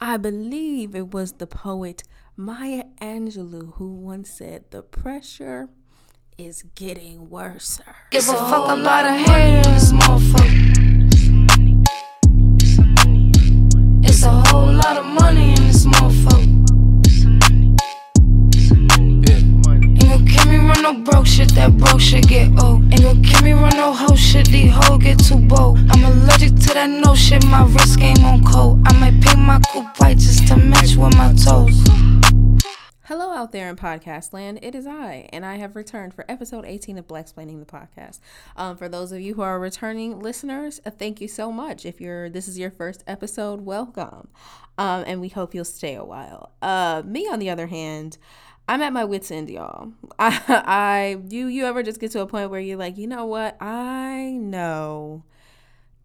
I believe it was the poet Maya Angelou who once said, The pressure is getting worse. Give a fuck a lot of haters, motherfucker. It's a whole lot of money that broke shit get old. Ain't gon' kill me run no hoe shit, these hoes get too bold. I'm allergic to that no shit, my wrist game on cold. I might paint my coupe white just to match with my toes. Hello, out there in podcast land. It is I, and I have returned for episode 18 of Black Explaining the podcast. Um, for those of you who are returning listeners, uh, thank you so much. If you're this is your first episode, welcome, um, and we hope you'll stay a while. Uh, me, on the other hand, I'm at my wits end, y'all. I, I you you ever just get to a point where you're like, you know what? I know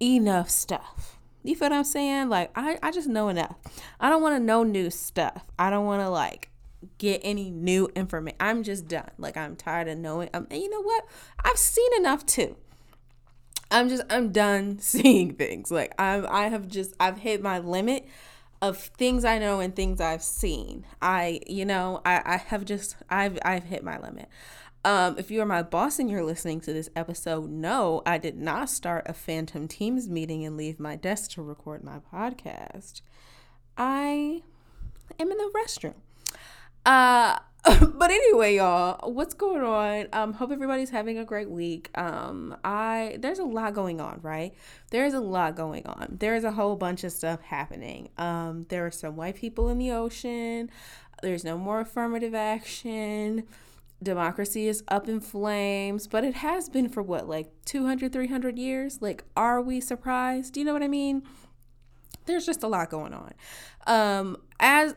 enough stuff. You feel what I'm saying? Like I, I just know enough. I don't want to know new stuff. I don't want to like get any new information. I'm just done. Like I'm tired of knowing. Um, and you know what? I've seen enough too. I'm just I'm done seeing things. Like I'm I have just I've hit my limit of things I know and things I've seen. I you know I I have just I've I've hit my limit. Um, if you are my boss and you're listening to this episode, no, I did not start a Phantom Teams meeting and leave my desk to record my podcast. I am in the restroom. Uh, but anyway, y'all, what's going on? Um, hope everybody's having a great week. Um, I there's a lot going on, right? There's a lot going on. There's a whole bunch of stuff happening. Um, there are some white people in the ocean. There's no more affirmative action. Democracy is up in flames, but it has been for what, like 200, 300 years? Like, are we surprised? Do you know what I mean? There's just a lot going on. Um, as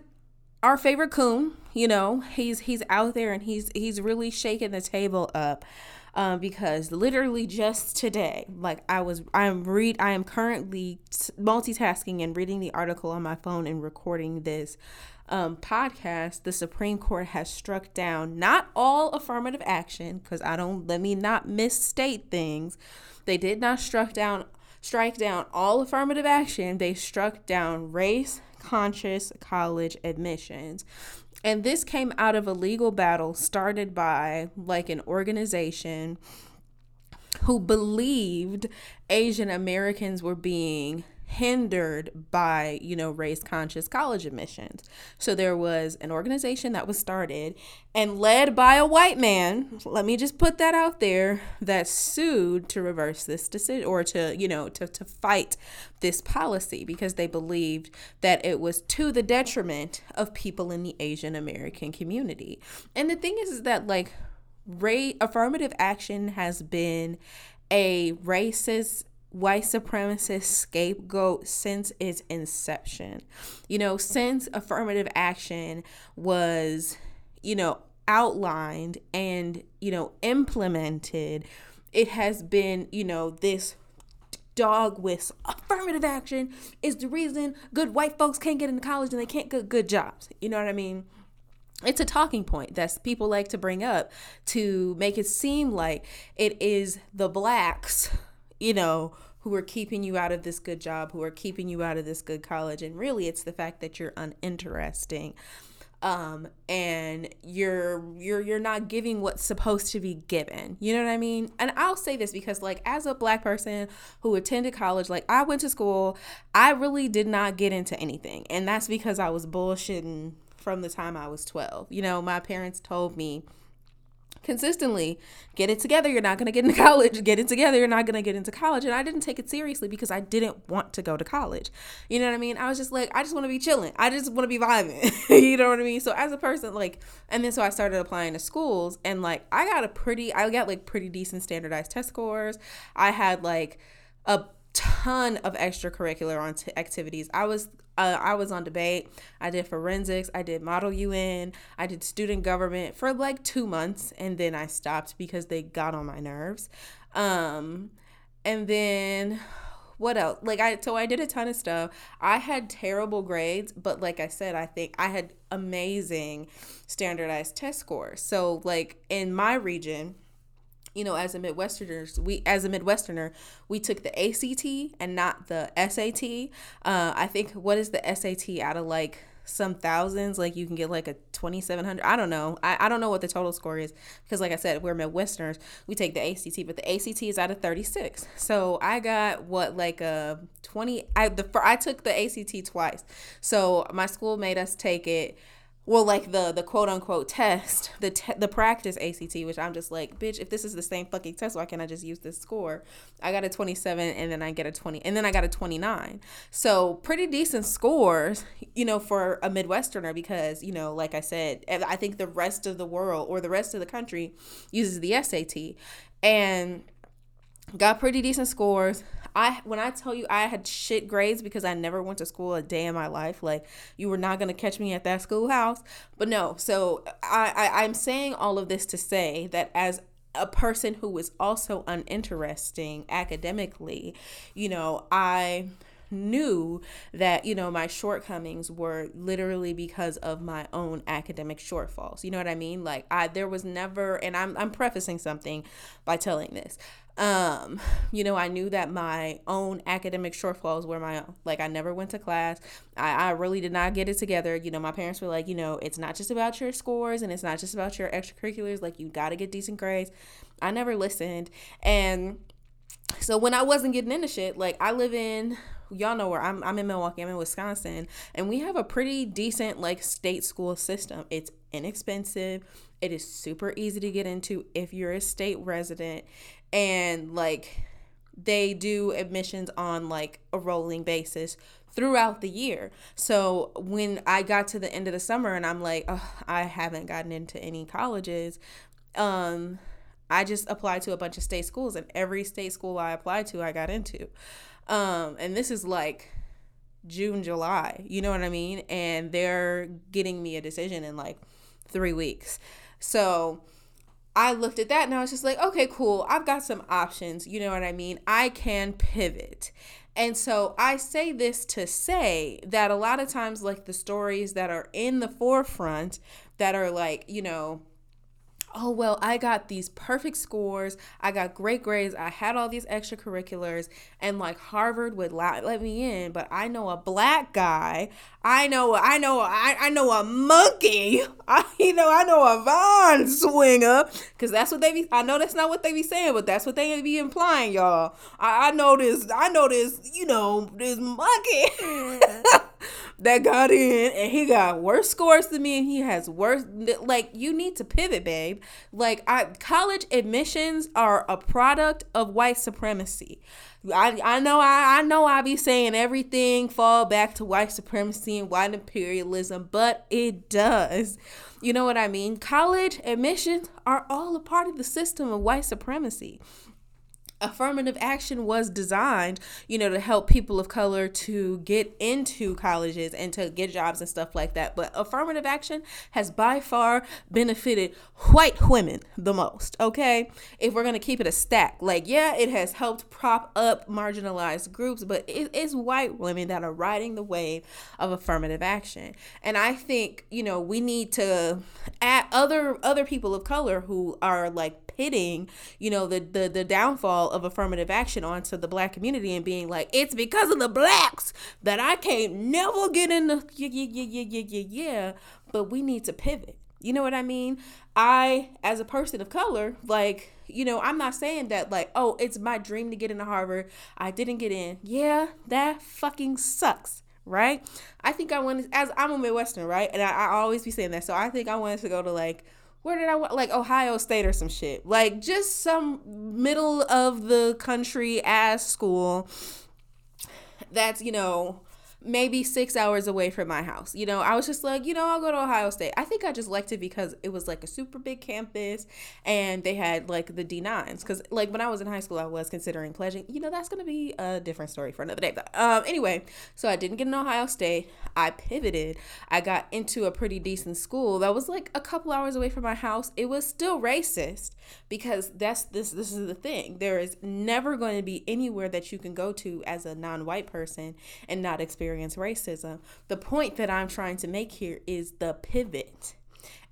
our favorite coon, you know, he's he's out there and he's he's really shaking the table up. Um, because literally just today, like I was, I'm read, I am currently multitasking and reading the article on my phone and recording this um, podcast. The Supreme Court has struck down not all affirmative action, because I don't let me not misstate things. They did not struck down strike down all affirmative action. They struck down race conscious college admissions. And this came out of a legal battle started by like an organization who believed Asian Americans were being hindered by, you know, race conscious college admissions. So there was an organization that was started and led by a white man. Let me just put that out there that sued to reverse this decision or to, you know, to, to fight this policy because they believed that it was to the detriment of people in the Asian American community. And the thing is, is that like rate affirmative action has been a racist white supremacist scapegoat since its inception. You know, since affirmative action was, you know, outlined and, you know, implemented, it has been, you know, this dog whistle. Affirmative action is the reason good white folks can't get into college and they can't get good jobs. You know what I mean? It's a talking point that people like to bring up to make it seem like it is the blacks, you know, who are keeping you out of this good job, who are keeping you out of this good college. And really, it's the fact that you're uninteresting um and you're you're you're not giving what's supposed to be given. You know what i mean? And i'll say this because like as a black person who attended college like i went to school i really did not get into anything. And that's because i was bullshitting from the time i was 12 you know my parents told me consistently get it together you're not going to get into college. Get it together you're not going to get into college. And i didn't take it seriously because i didn't want to go to college. You know what i mean? I was just like i just want to be chilling i just want to be vibing you know what i mean? So as a person like and then so i started applying to schools and like i got a pretty i got like pretty decent standardized test scores. I had like a ton of extracurricular on activities. I was uh, I was on debate. I did forensics. I did model UN. I did student government for like two months, and then I stopped because they got on my nerves. Um, and then what else? Like I so I did a ton of stuff. I had terrible grades, but like I said, I think I had amazing standardized test scores. So like in my region you know, as a Midwesterners, we as a Midwesterner, we took the ACT and not the SAT. Uh, I think what is the SAT out of like some thousands? Like you can get like a twenty seven hundred. I don't know. I, I don't know what the total score is because, like I said, we're Midwesterners. We take the ACT, but the ACT is out of thirty six. So I got what like a twenty. I the I took the ACT twice. So my school made us take it well like the the quote unquote test the te- the practice ACT which I'm just like bitch if this is the same fucking test why can't I just use this score? I got a 27 and then I get a 20 and then I got a 29 so pretty decent scores you know for a midwesterner because you know like I said I think the rest of the world or the rest of the country uses the SAT and got pretty decent scores. I when I tell you I had shit grades because I never went to school a day in my life, like you were not gonna catch me at that schoolhouse. But no, so I, I I'm saying all of this to say that as a person who is also uninteresting academically, you know, I knew that you know my shortcomings were literally because of my own academic shortfalls. You know what i mean? Like i there was never and i'm i'm prefacing something by telling this um you know i knew that my own academic shortfalls were my own. Like i never went to class. I, I really did not get it together. You know my parents were like you know it's not just about your scores and it's not just about your extracurriculars. Like you got to get decent grades. I never listened. And so when i wasn't getting into shit like i live in y'all know where I'm I'm in Milwaukee, I'm in Wisconsin, and we have a pretty decent like state school system. It's inexpensive. It is super easy to get into if you're a state resident and like they do admissions on like a rolling basis throughout the year. So when I got to the end of the summer and I'm like, oh, I haven't gotten into any colleges, um, I just applied to a bunch of state schools and every state school I applied to, I got into. Um, and this is like June, July, you know what I mean? And they're getting me a decision in like three weeks. So I looked at that and I was just like, okay, cool. I've got some options. You know what I mean? I can pivot. And so I say this to say that a lot of times, like the stories that are in the forefront that are like, you know, oh, well, I got these perfect scores. I got great grades. I had all these extracurriculars, and like Harvard would let, let me in. But I know a black guy. I know, I know, I, I know a monkey. I, you know, I know a vine swinger. Cause that's what they be, I know that's not what they be saying, but that's what they be implying, y'all. I, I know this, I know this, you know, this monkey. that got in and he got worse scores than me and he has worse like you need to pivot babe like I college admissions are a product of white supremacy I, I know I, I know I be saying everything fall back to white supremacy and white imperialism, but it does. You know what I mean? College admissions are all a part of the system of white supremacy affirmative action was designed, you know, to help people of color to get into colleges and to get jobs and stuff like that. But affirmative action has by far benefited white women the most, okay? If we're going to keep it a stack, like, yeah, it has helped prop up marginalized groups, but it is white women that are riding the wave of affirmative action. And I think, you know, we need to add other other people of color who are like pitting, you know, the, the the downfall of affirmative action onto the black community and being like, it's because of the blacks that I can't never get in the yeah yeah yeah yeah yeah yeah. But we need to pivot. You know what I mean? I, as a person of color, like, you know, I'm not saying that, like, oh, it's my dream to get into Harvard. I didn't get in. Yeah, that fucking sucks, right? I think I wanted, as I'm a Midwestern, right? And I, I always be saying that. So I think I wanted to go to, like, where did I want like Ohio State or some shit. Like just some middle of the country ass school that's, you know, maybe six hours away from my house. You know, I was just like, you know, I'll go to Ohio State. I think I just liked it because it was like a super big campus and they had like the D9s. Because, like, when I was in high school, I was considering pledging. You know, that's going to be a different story for another day. But, um, anyway, so I didn't get in Ohio State. I pivoted. I got into a pretty decent school that was like a couple hours away from my house. It was still racist because that's this this is the thing. There is never going to be anywhere that you can go to as a non-white person and not experience experience racism. The point that I'm trying to make here is the pivot.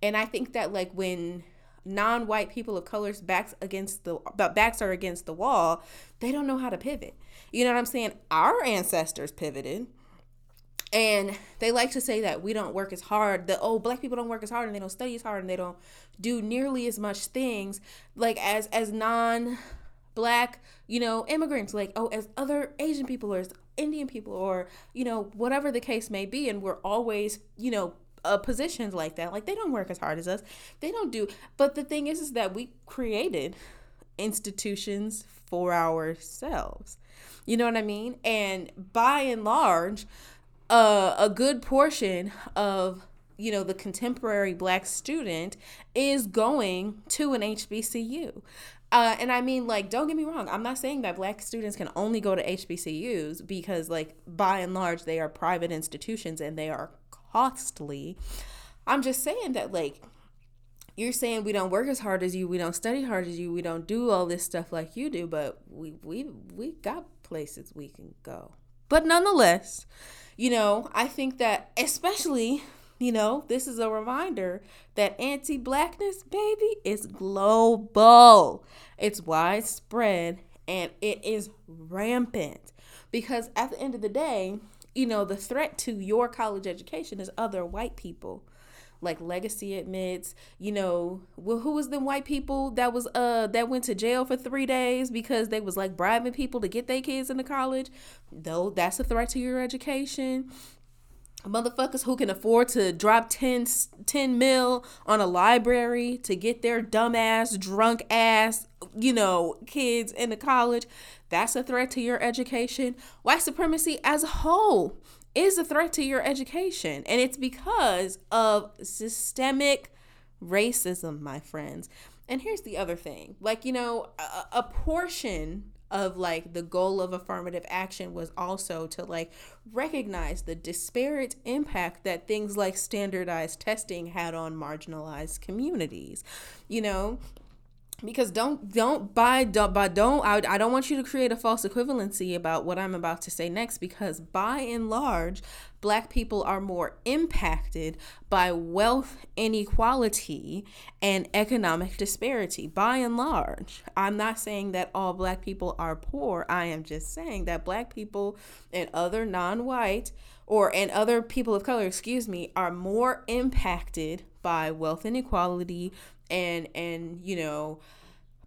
And I think that like when non-white people of color's backs against the backs are against the wall, they don't know how to pivot. You know what I'm saying? Our ancestors pivoted. And they like to say that we don't work as hard. The oh, black people don't work as hard and they don't study as hard and they don't do nearly as much things like as as non black, you know, immigrants, like oh, as other Asian people or as Indian people or you know whatever the case may be. And we're always you know uh, positions like that. Like they don't work as hard as us. They don't do. But the thing is, is that we created institutions for ourselves. You know what I mean? And by and large, uh, a good portion of you know the contemporary black student is going to an HBCU. Uh, and I mean, like, don't get me wrong. I'm not saying that black students can only go to HBCUs because, like, by and large, they are private institutions and they are costly. I'm just saying that, like, you're saying we don't work as hard as you, we don't study hard as you, we don't do all this stuff like you do, but we we we got places we can go. But nonetheless, you know, I think that especially, you know, this is a reminder that anti-blackness, baby, is global. It's widespread and it is rampant because at the end of the day, you know, the threat to your college education is other white people. Like Legacy admits, you know, well, who was them white people that was uh that went to jail for three days because they was like bribing people to get their kids into college? Though that's a threat to your education motherfuckers who can afford to drop 10, 10 mil on a library to get their dumbass drunk ass you know kids into college that's a threat to your education. White supremacy as a whole is a threat to your education. And it's because of systemic racism, my friends. And here's the other thing like, you know, a, a portion of like the goal of affirmative action was also to like recognize the disparate impact that things like standardized testing had on marginalized communities. You know, because don't don't buy don't buy don't I, I don't want you to create a false equivalency about what i'm about to say next because by and large black people are more impacted by wealth inequality and economic disparity. By and large i'm not saying that all black people are poor. I am just saying that black people and other non-white or and other people of color excuse me are more impacted by wealth inequality and and you know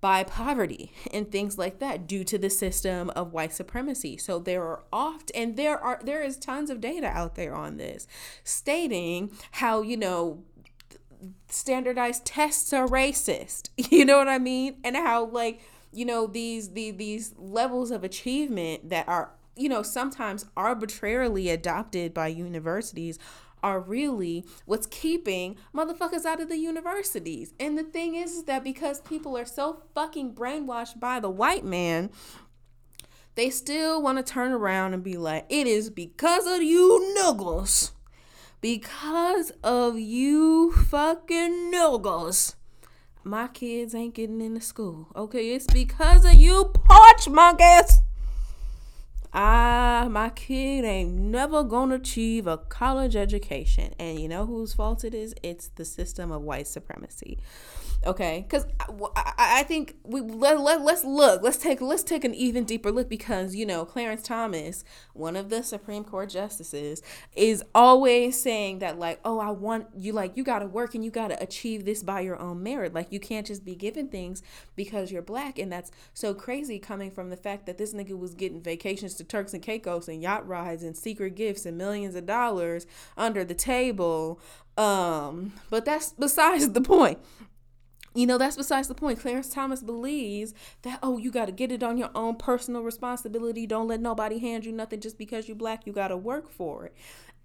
by poverty and things like that due to the system of white supremacy. So there are oft and there are there is tons of data out there on this stating how, you know, standardized tests are racist. You know what I mean? And how like, you know, these the these levels of achievement that are, you know, sometimes arbitrarily adopted by universities are really what's keeping motherfuckers out of the universities. And the thing is, is that because people are so fucking brainwashed by the white man, they still want to turn around and be like, it is because of you niggles. Because of you fucking niggles. My kids ain't getting into school. Okay, it's because of you porch monkeys. Ah, my kid ain't never gonna achieve a college education. And you know whose fault it is? It's the system of white supremacy okay because I, I, think we let, let, let's look let's take let's take an even deeper look because you know clarence thomas one of the supreme court justices is always saying that like oh i want you like you got to work and you got to achieve this by your own merit like you can't just be given things because you're black and that's so crazy coming from the fact that this nigga was getting vacations to turks and caicos and yacht rides and secret gifts and millions of dollars under the table um but that's besides the point you know, that's besides the point. Clarence Thomas believes that, oh, you got to get it on your own personal responsibility. Don't let nobody hand you nothing just because you're black. You got to work for it.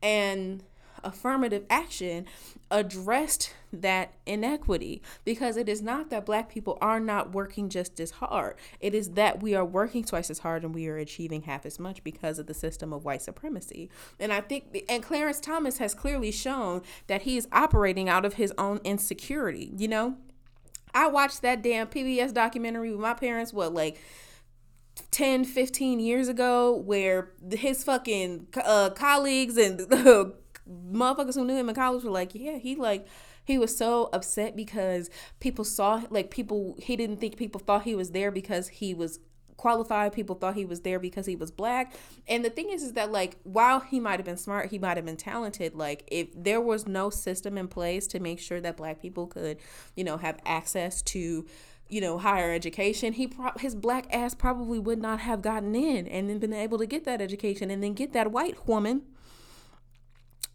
And affirmative action addressed that inequity because it is not that black people are not working just as hard. It is that we are working twice as hard and we are achieving half as much because of the system of white supremacy. And I think, and Clarence Thomas has clearly shown that he is operating out of his own insecurity, you know? I watched that damn PBS documentary with my parents, what, like 10, 15 years ago, where his fucking uh, colleagues and motherfuckers who knew him in college were like, yeah, he like he was so upset because people saw like people he didn't think people thought he was there because he was qualified. People thought he was there because he was black. And the thing is is that like while he might have been smart he might have been talented. Like if there was no system in place to make sure that black people could you know have access to you know higher education he pro- his black ass probably would not have gotten in and then been able to get that education and then get that white woman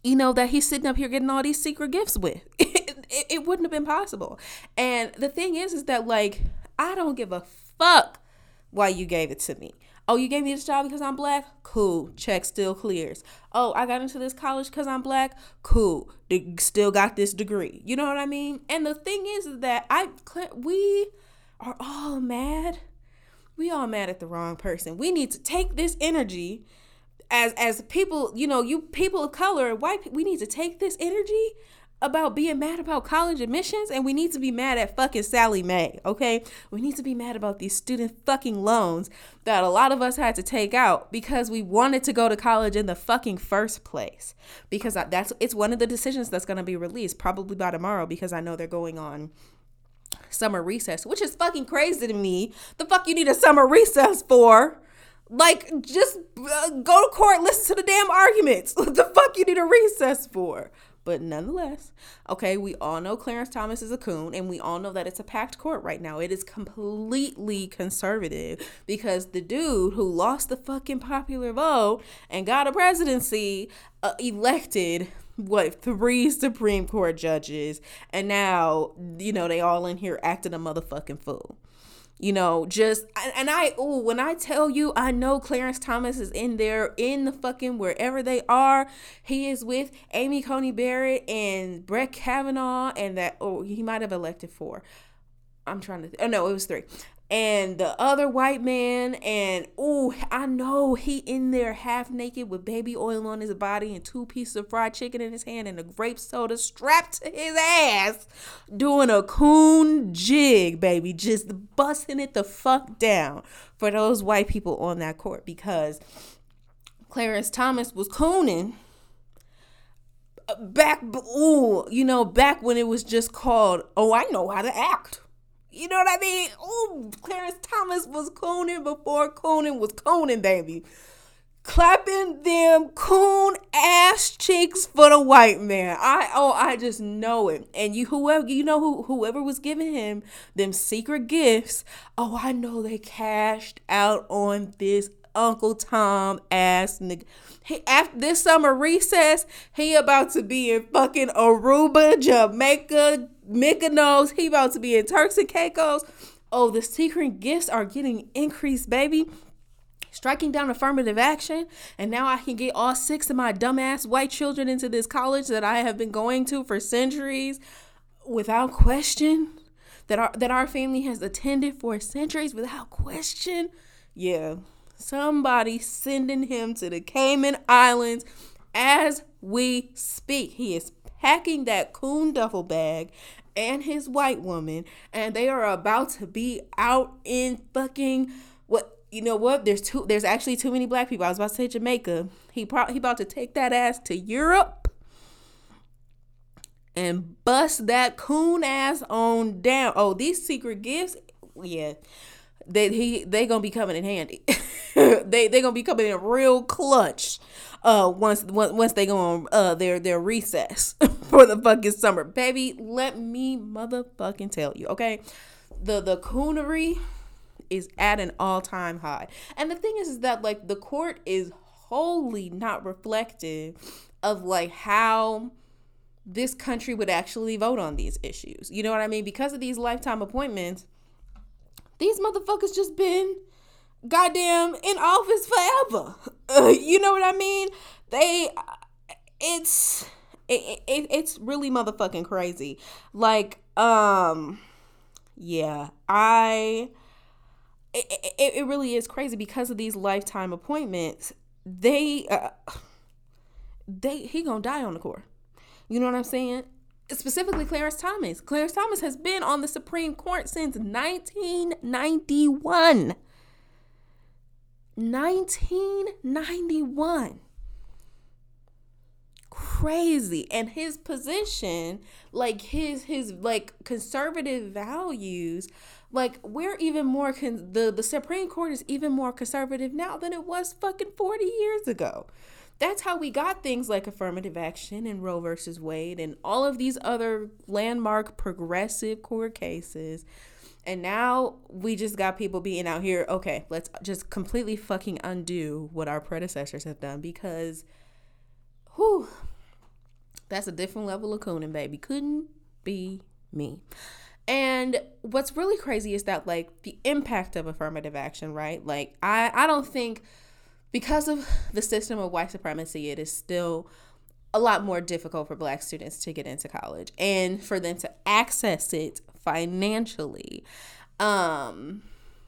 you know that he's sitting up here getting all these secret gifts with it, it, it wouldn't have been possible and the thing is is that like i don't give a fuck why you gave it to me. Oh, you gave me this job because I'm black? Cool. Check still clears. Oh, I got into this college because I'm black? Cool. De- still got this degree. You know what I mean? And the thing is, is that I we are all mad. We all mad at the wrong person. We need to take this energy as as people, you know, you people of color, white we need to take this energy about being mad about college admissions and we need to be mad at fucking Sallie Mae, okay? We need to be mad about these student fucking loans that a lot of us had to take out because we wanted to go to college in the fucking first place. Because that's it's one of the decisions that's going to be released probably by tomorrow because I know they're going on summer recess, which is fucking crazy to me. The fuck you need a summer recess for? Like, just uh, go to court, listen to the damn arguments. What the fuck you need a recess for? But nonetheless, okay, we all know Clarence Thomas is a coon, and we all know that it's a packed court right now. It is completely conservative because the dude who lost the fucking popular vote and got a presidency uh, elected what three Supreme Court judges, and now you know they all in here acting a motherfucking fool you know just and i oh when i tell you i know clarence thomas is in there in the fucking wherever they are. He is with amy coney barrett and brett kavanaugh and that oh he might have elected four. I'm trying to th- oh no it was three and the other white man and oh i know he in there half naked with baby oil on his body and two pieces of fried chicken in his hand and a grape soda strapped to his ass doing a coon jig baby just busting it the fuck down for those white people on that court because clarence thomas was cooning back ooh you know back when it was just called oh i know how to act you know what I mean? Oh, Clarence Thomas was cooning before cooning was cooning, baby. Clapping them coon ass cheeks for the white man. I oh I just know it. And you whoever you know who whoever was giving him them secret gifts. Oh, I know they cashed out on this Uncle Tom ass nigga. He, after this summer recess, he about to be in fucking Aruba, Jamaica, Mykonos. He about to be in Turks and Caicos. Oh, the secret gifts are getting increased, baby. Striking down affirmative action, and now I can get all six of my dumbass white children into this college that I have been going to for centuries without question. That our that our family has attended for centuries without question. Yeah, somebody sending him to the Cayman Islands as we speak. He is packing that coon duffel bag and his white woman, and they are about to be out in fucking what you know what? There's too there's actually too many black people. I was about to say Jamaica. He probably he about to take that ass to Europe and bust that coon ass on down. Oh, these secret gifts, yeah. They he they gonna be coming in handy. they they gonna be coming in real clutch uh once once, once they go on uh their their recess for the fucking summer. Baby let me motherfucking tell you okay? The the coonery is at an all-time high. And the thing is, is that like the court is wholly not reflective of like how this country would actually vote on these issues. You know what i mean? Because of these lifetime appointments these motherfuckers just been goddamn in office forever. Uh, you know what I mean? They, it's, it, it, it's really motherfucking crazy. Like, um, yeah, I, it, it, it really is crazy because of these lifetime appointments. They, uh, they, he gonna die on the court. You know what I'm saying? Specifically Clarence Thomas. Clarence Thomas has been on the Supreme Court since 1991. 1991. crazy. And his position, like his his like conservative values, like we're even more con- the the Supreme Court is even more conservative now than it was fucking 40 years ago. That's how we got things like affirmative action and Roe versus Wade and all of these other landmark progressive court cases. And now we just got people being out here, okay, let's just completely fucking undo what our predecessors have done because whew, that's a different level of cooning, baby. Couldn't be me. And what's really crazy is that like the impact of affirmative action, right? Like I I don't think because of the system of white supremacy, it is still a lot more difficult for black students to get into college and for them to access it financially. Um,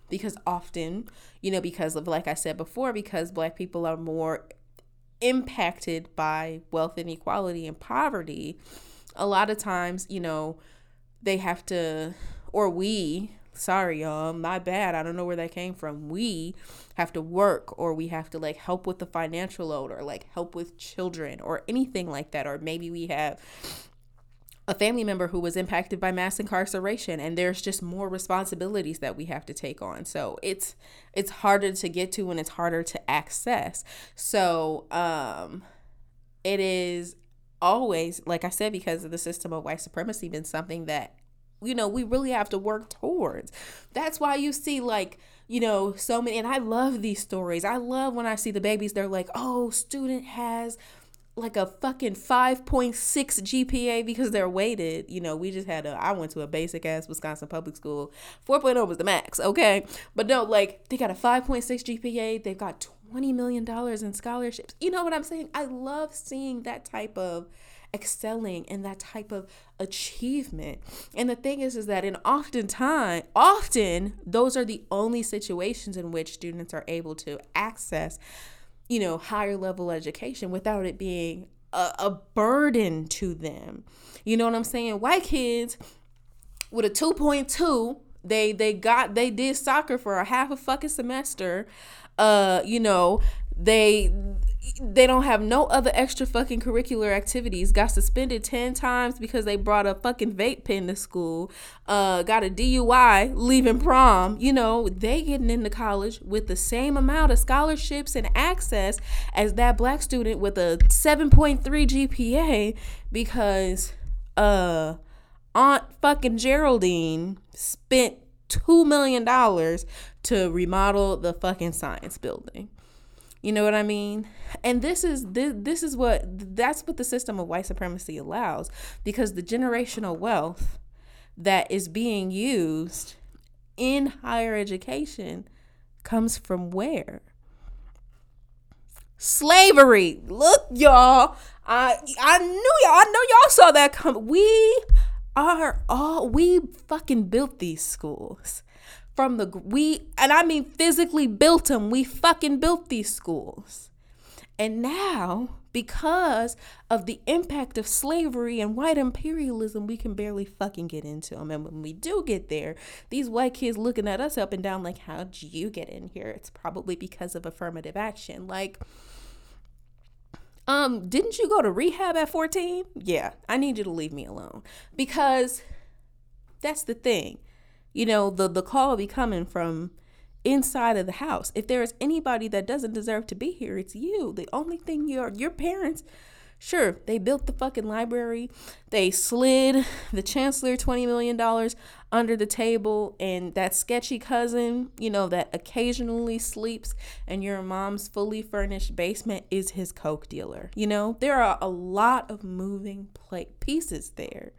because often, you know, because of, like I said before, because black people are more impacted by wealth inequality and poverty, a lot of times, you know, they have to, or we, sorry y'all. My bad. I don't know where that came from. We have to work or we have to like help with the financial load or like help with children or anything like that. Or maybe we have a family member who was impacted by mass incarceration and there's just more responsibilities that we have to take on. So it's it's harder to get to and it's harder to access. So um it is always like i said because of the system of white supremacy been something that you know, we really have to work towards. That's why you see like, you know, so many and I love these stories. I love when I see the babies they're like, "Oh, student has like a fucking 5.6 GPA because they're weighted. You know, we just had a, I went to a basic ass Wisconsin public school. 4.0 was the max, okay? But no, like, they got a 5.6 GPA. They've got $20 million in scholarships. You know what I'm saying? I love seeing that type of excelling in that type of achievement. And the thing is, is that in often time, often those are the only situations in which students are able to access, you know, higher level education without it being a, a burden to them. You know what I'm saying? White kids with a 2.2 they they got they did soccer for a half a fucking semester uh you know they they don't have no other extra fucking curricular activities. Got suspended 10 times because they brought a fucking vape pen to school. Uh, got a DUI leaving prom. You know, they getting into college with the same amount of scholarships and access as that black student with a 7.3 GPA because uh Aunt fucking Geraldine spent $2 million to remodel the fucking science building. You know what I mean? And this is this, this is what that's what the system of white supremacy allows because the generational wealth that is being used in higher education comes from where? Slavery. Look, y'all. I I knew y'all. I know y'all saw that come. We are all we fucking built these schools from the we and I mean physically built them. We fucking built these schools. And now, because of the impact of slavery and white imperialism, we can barely fucking get into them. And when we do get there, these white kids looking at us up and down like, how'd you get in here? It's probably because of affirmative action. Like, um, didn't you go to rehab at 14? Yeah, I need you to leave me alone. Because that's the thing you know the the call will be coming from inside of the house. If there is anybody that doesn't deserve to be here it's you. The only thing your your parents sure they built the fucking library they slid the chancellor 20 million dollars under the table and that sketchy cousin you know that occasionally sleeps in your mom's fully furnished basement is his coke dealer you know? There are a lot of moving plate pieces there.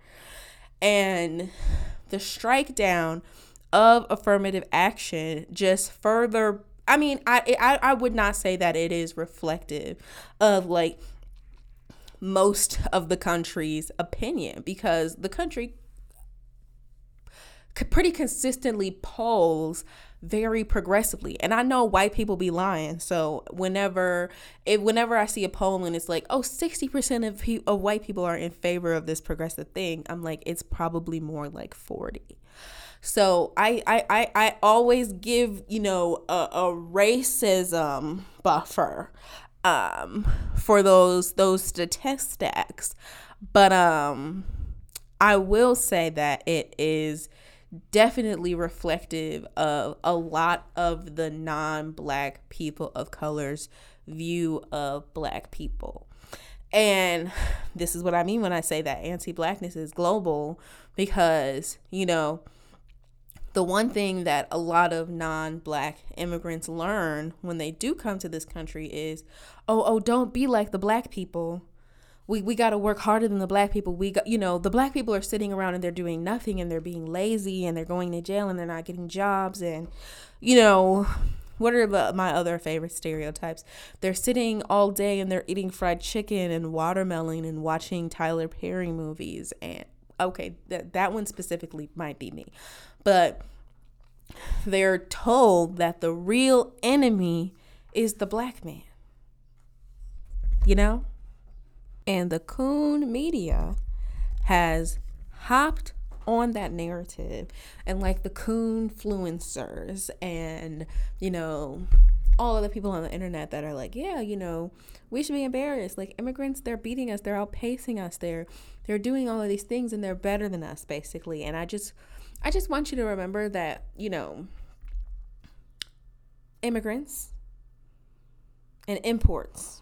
And the strike down of affirmative action just further I mean, I, I I would not say that it is reflective of like most of the country's opinion because the country pretty consistently polls very progressively. And I know white people be lying. So whenever if whenever I see a poll and it's like, "Oh, 60% of pe- of white people are in favor of this progressive thing." I'm like, "It's probably more like 40." So I I I, I always give, you know, a, a racism buffer um for those those statistics but um i will say that it is definitely reflective of a lot of the non-black people of colors view of black people. And this is what i mean when i say that anti-blackness is global because you know the one thing that a lot of non-black immigrants learn when they do come to this country is oh oh don't be like the black people we, we got to work harder than the black people we got you know the black people are sitting around and they're doing nothing and they're being lazy and they're going to jail and they're not getting jobs and you know what are the, my other favorite stereotypes they're sitting all day and they're eating fried chicken and watermelon and watching tyler perry movies and okay that, that one specifically might be me but they're told that the real enemy is the black man. You know? And the coon media has hopped on that narrative and like the coon influencers and you know all of the people on the internet that are like yeah you know we should be embarrassed. Like immigrants they're beating us. They're outpacing us. They're they're doing all of these things and they're better than us basically. And i just I just want you to remember that, you know, immigrants and imports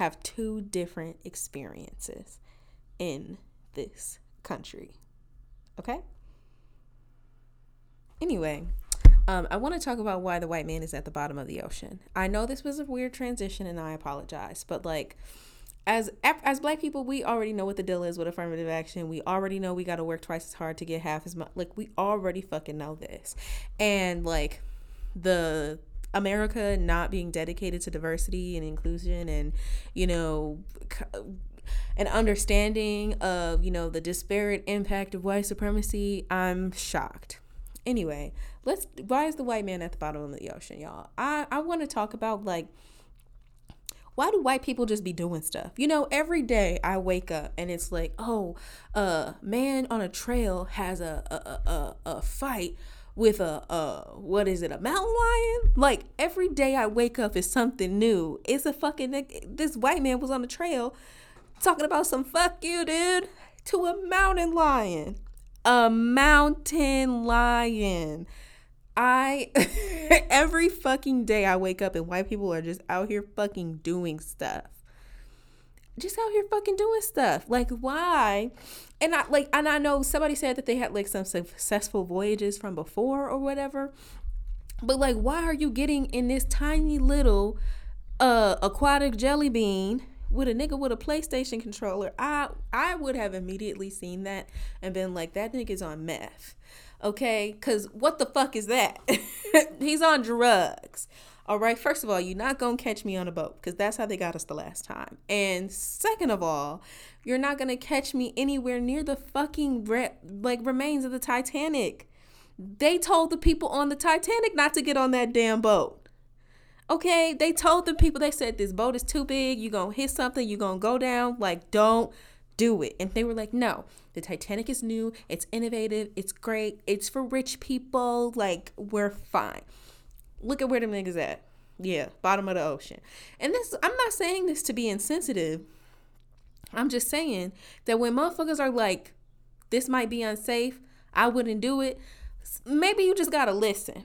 have two different experiences in this country. Okay? Anyway, um, I want to talk about why the white man is at the bottom of the ocean. I know this was a weird transition and I apologize, but like, as as black people, we already know what the deal is with affirmative action. We already know we got to work twice as hard to get half as much. Like we already fucking know this, and like the America not being dedicated to diversity and inclusion, and you know, an understanding of you know the disparate impact of white supremacy. I'm shocked. Anyway, let's. Why is the white man at the bottom of the ocean, y'all? I I want to talk about like why do white people just be doing stuff? You know, every day I wake up and it's like, oh, a man on a trail has a a, a, a fight with a uh what is it a mountain lion like every day i wake up is something new it's a fucking this white man was on the trail talking about some fuck you dude to a mountain lion a mountain lion I every fucking day I wake up and white people are just out here fucking doing stuff. Just out here fucking doing stuff. Like why? And I like and I know somebody said that they had like some successful voyages from before or whatever. But like why are you getting in this tiny little uh aquatic jelly bean with a nigga with a PlayStation controller? I I would have immediately seen that and been like that nigga's on meth okay? Because what the fuck is that? He's on drugs. All right, first of all, you're not going to catch me on a boat because that's how they got us the last time. And second of all, you're not going to catch me anywhere near the fucking re- like remains of the Titanic. They told the people on the Titanic not to get on that damn boat. Okay, they told the people, they said this boat is too big, you're going to hit something, you're going to go down. Like, don't do it. And they were like, no, the Titanic is new, it's innovative, it's great, it's for rich people. Like, we're fine. Look at where the niggas at. Yeah, bottom of the ocean. And this, I'm not saying this to be insensitive. I'm just saying that when motherfuckers are like, this might be unsafe, I wouldn't do it. Maybe you just gotta listen.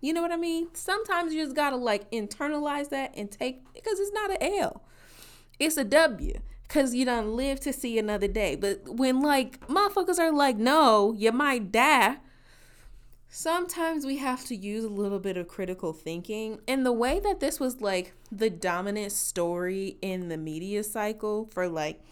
You know what I mean? Sometimes you just gotta like internalize that and take because it's not an L. It's a W because you don't live to see another day. But when like motherfuckers are like, no, you might die. Sometimes we have to use a little bit of critical thinking. And the way that this was like the dominant story in the media cycle for like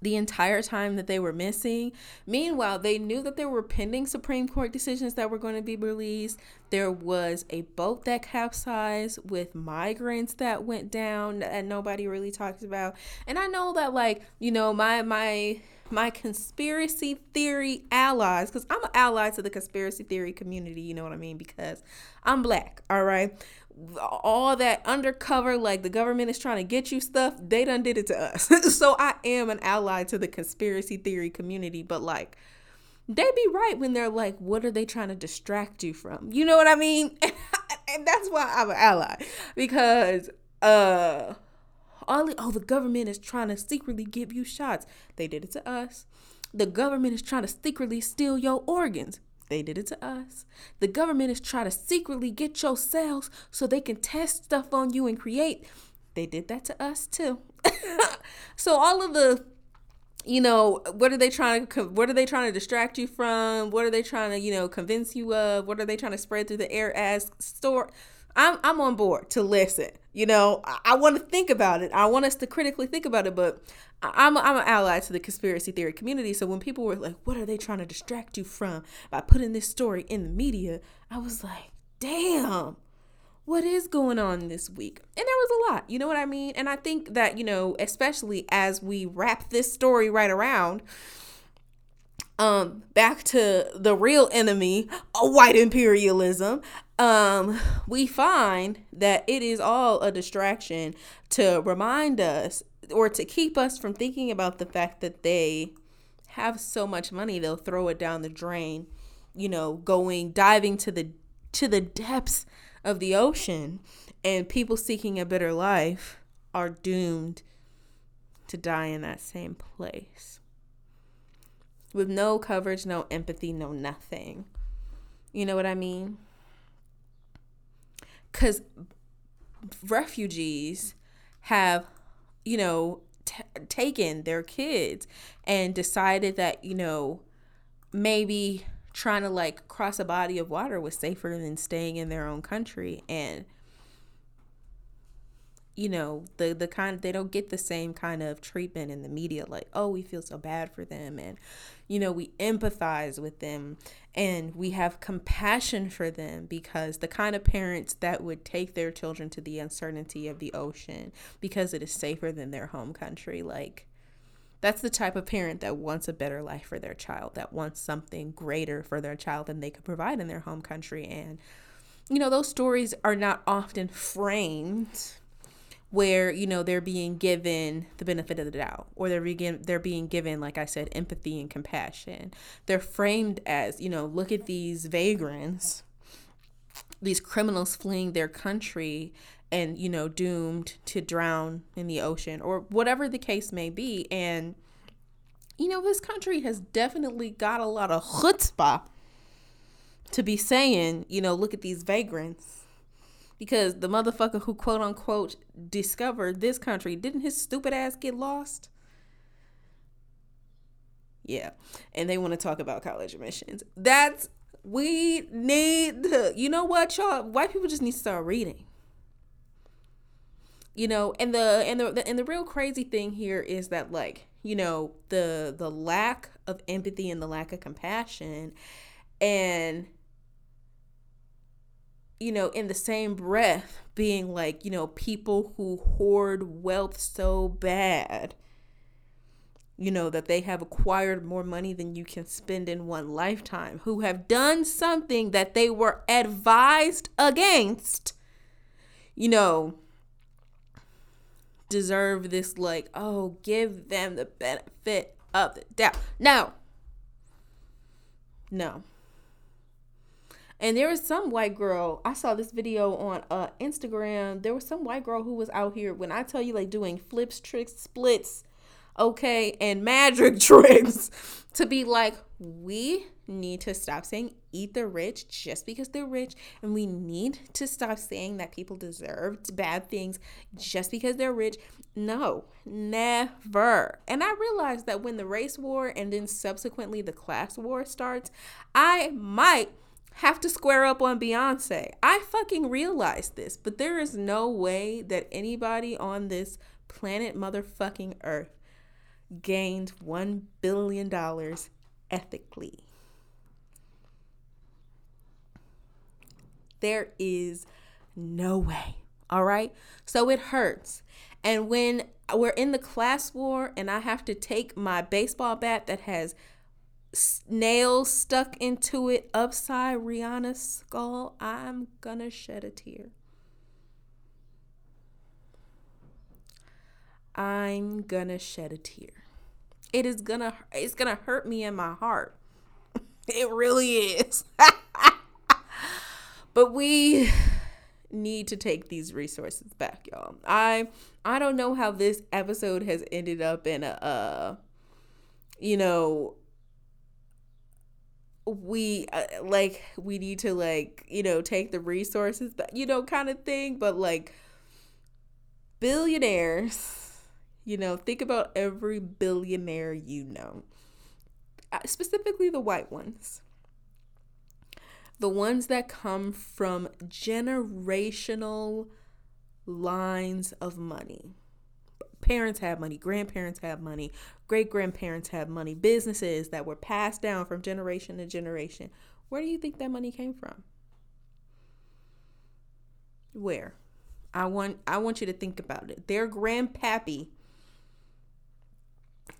the entire time that they were missing. Meanwhile, they knew that there were pending Supreme Court decisions that were going to be released. There was a boat that capsized with migrants that went down that nobody really talks about. And I know that like, you know, my my my conspiracy theory allies because i'm an ally to the conspiracy theory community you know what i mean because i'm black all right all that undercover, like the government is trying to get you stuff, they done did it to us. so I am an ally to the conspiracy theory community, but like they be right when they're like, what are they trying to distract you from? You know what I mean? and that's why I'm an ally because uh all oh the government is trying to secretly give you shots. They did it to us. The government is trying to secretly steal your organs. They did it to us. The government is trying to secretly get your cells so they can test stuff on you and create. They did that to us too. so all of the you know what are they trying to what are they trying to distract you from what are they trying to you know convince you of what are they trying to spread through the air as store i'm i'm on board to listen you know i, I want to think about it i want us to critically think about it but I'm, I'm an ally to the conspiracy theory community so when people were like what are they trying to distract you from by putting this story in the media i was like damn what is going on this week? And there was a lot, you know what I mean? And I think that, you know, especially as we wrap this story right around, um, back to the real enemy, white imperialism, um, we find that it is all a distraction to remind us or to keep us from thinking about the fact that they have so much money they'll throw it down the drain, you know, going diving to the to the depths of the ocean, and people seeking a better life are doomed to die in that same place. With no coverage, no empathy, no nothing. You know what I mean? Because refugees have, you know, t- taken their kids and decided that, you know, maybe trying to like cross a body of water was safer than staying in their own country and you know the the kind they don't get the same kind of treatment in the media like oh we feel so bad for them and you know we empathize with them and we have compassion for them because the kind of parents that would take their children to the uncertainty of the ocean because it is safer than their home country like that's the type of parent that wants a better life for their child, that wants something greater for their child than they could provide in their home country. And, you know, those stories are not often framed where, you know, they're being given the benefit of the doubt or they're being, they're being given, like I said, empathy and compassion. They're framed as, you know, look at these vagrants, these criminals fleeing their country and you know doomed to drown in the ocean or whatever the case may be and you know this country has definitely got a lot of chutzpah to be saying you know look at these vagrants because the motherfucker who quote unquote discovered this country didn't his stupid ass get lost? Yeah. And they want to talk about college admissions. That's we need to you know what y'all? White people just need to start reading. You know and the and the, the and the real crazy thing here is that like you know the the lack of empathy and the lack of compassion and you know in the same breath being like you know people who hoard wealth so bad you know that they have acquired more money than you can spend in one lifetime who have done something that they were advised against you know deserve this like oh give them the benefit of the doubt. No no and there was some white girl i saw this video on uh instagram. There was some white girl who was out here when i tell you like doing flips tricks splits okay and magic tricks to be like we need to stop saying eat the rich just because they're rich. And we need to stop saying that people deserve bad things just because they're rich. No never. And i realized that when the race war and then subsequently the class war starts i might have to square up on Beyonce. I fucking realized this, but there is no way that anybody on this planet motherfucking earth gained $1 billion ethically. There is no way. All right. So it hurts. And when we're in the class war and I have to take my baseball bat that has nails stuck into it upside Rihanna's skull, I'm gonna shed a tear. I'm gonna shed a tear. It is gonna it's gonna hurt me in my heart. It really is. but we need to take these resources back, y'all. I I don't know how this episode has ended up in a uh you know we uh, like we need to like you know take the resources but you know kind of thing but like billionaires you know think about every billionaire you know. Uh, specifically the white ones. The ones that come from generational lines of money parents have money, grandparents have money, great grandparents have money, businesses that were passed down from generation to generation. Where do you think that money came from? Where? I want I want you to think about it. Their grandpappy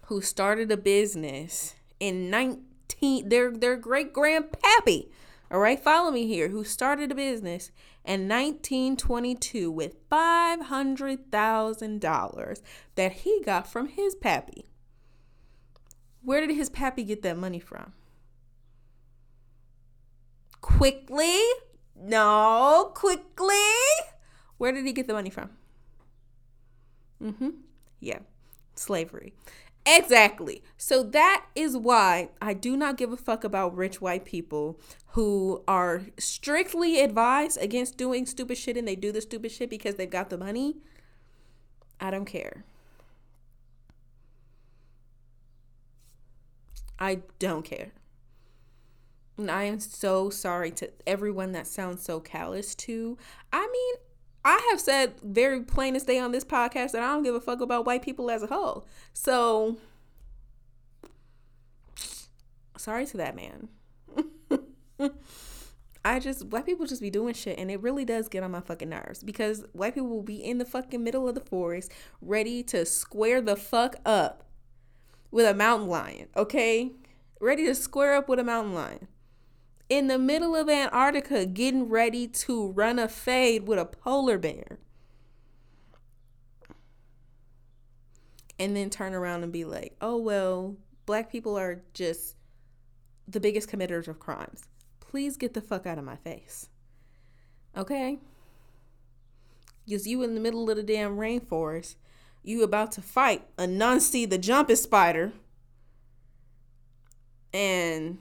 who started a business in 19 their their great grandpappy all right, follow me here, who started a business in 1922 with $500,000 that he got from his pappy. Where did his pappy get that money from? Quickly? No, quickly. Where did he get the money from? Mm hmm. Yeah, slavery. Exactly. So that is why I do not give a fuck about rich white people who are strictly advised against doing stupid shit and they do the stupid shit because they've got the money. I don't care. I don't care. And I am so sorry to everyone that sounds so callous to. I mean, I have said very plain as day on this podcast that I don't give a fuck about white people as a whole. So sorry to that man. I just white people just be doing shit and it really does get on my fucking nerves because white people will be in the fucking middle of the forest ready to square the fuck up with a mountain lion, okay? Ready to square up with a mountain lion in the middle of Antarctica getting ready to run a fade with a polar bear. And then turn around and be like, oh, well, black people are just the biggest committers of crimes. Please get the fuck out of my face. Okay? Because you in the middle of the damn rainforest, you about to fight a non-see the jumping spider. And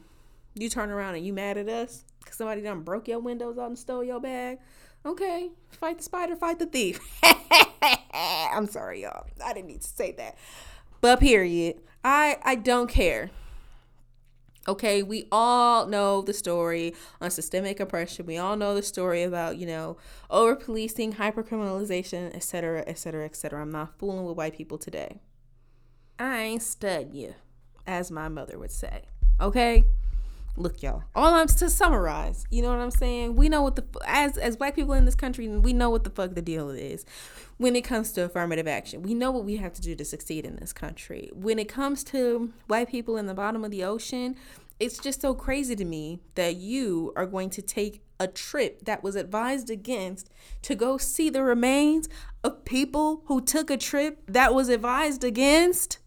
you turn around and you mad at us because somebody done broke your windows out and stole your bag. Okay, fight the spider, fight the thief. I'm sorry, y'all. I didn't need to say that. But period. I I don't care. Okay, we all know the story on systemic oppression. We all know the story about, you know, over policing, hyper criminalization, etc., etc., etc. I'm not fooling with white people today. I ain't stud you, as my mother would say. Okay? Look y'all. All i'm to summarize you know what i'm saying? We know what the as as black people in this country we know what the fuck the deal is when it comes to affirmative action. We know what we have to do to succeed in this country. When it comes to white people in the bottom of the ocean it's just so crazy to me that you are going to take a trip that was advised against to go see the remains of people who took a trip that was advised against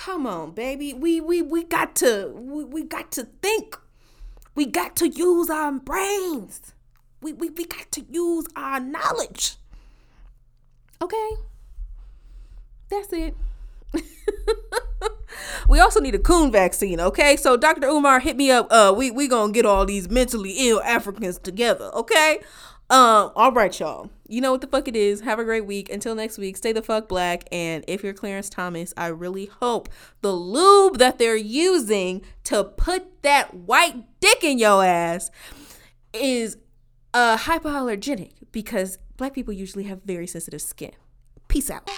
Come on, baby. We we we got to we, we got to think. We got to use our brains. We, we we got to use our knowledge. Okay? That's it. we also need a coon vaccine, okay? So Dr. Umar hit me up. Uh we we going to get all these mentally ill Africans together, okay? Um, all right, y'all. You know what the fuck it is. Have a great week. Until next week, stay the fuck black. And if you're Clarence Thomas, I really hope the lube that they're using to put that white dick in your ass is uh hypoallergenic because black people usually have very sensitive skin. Peace out.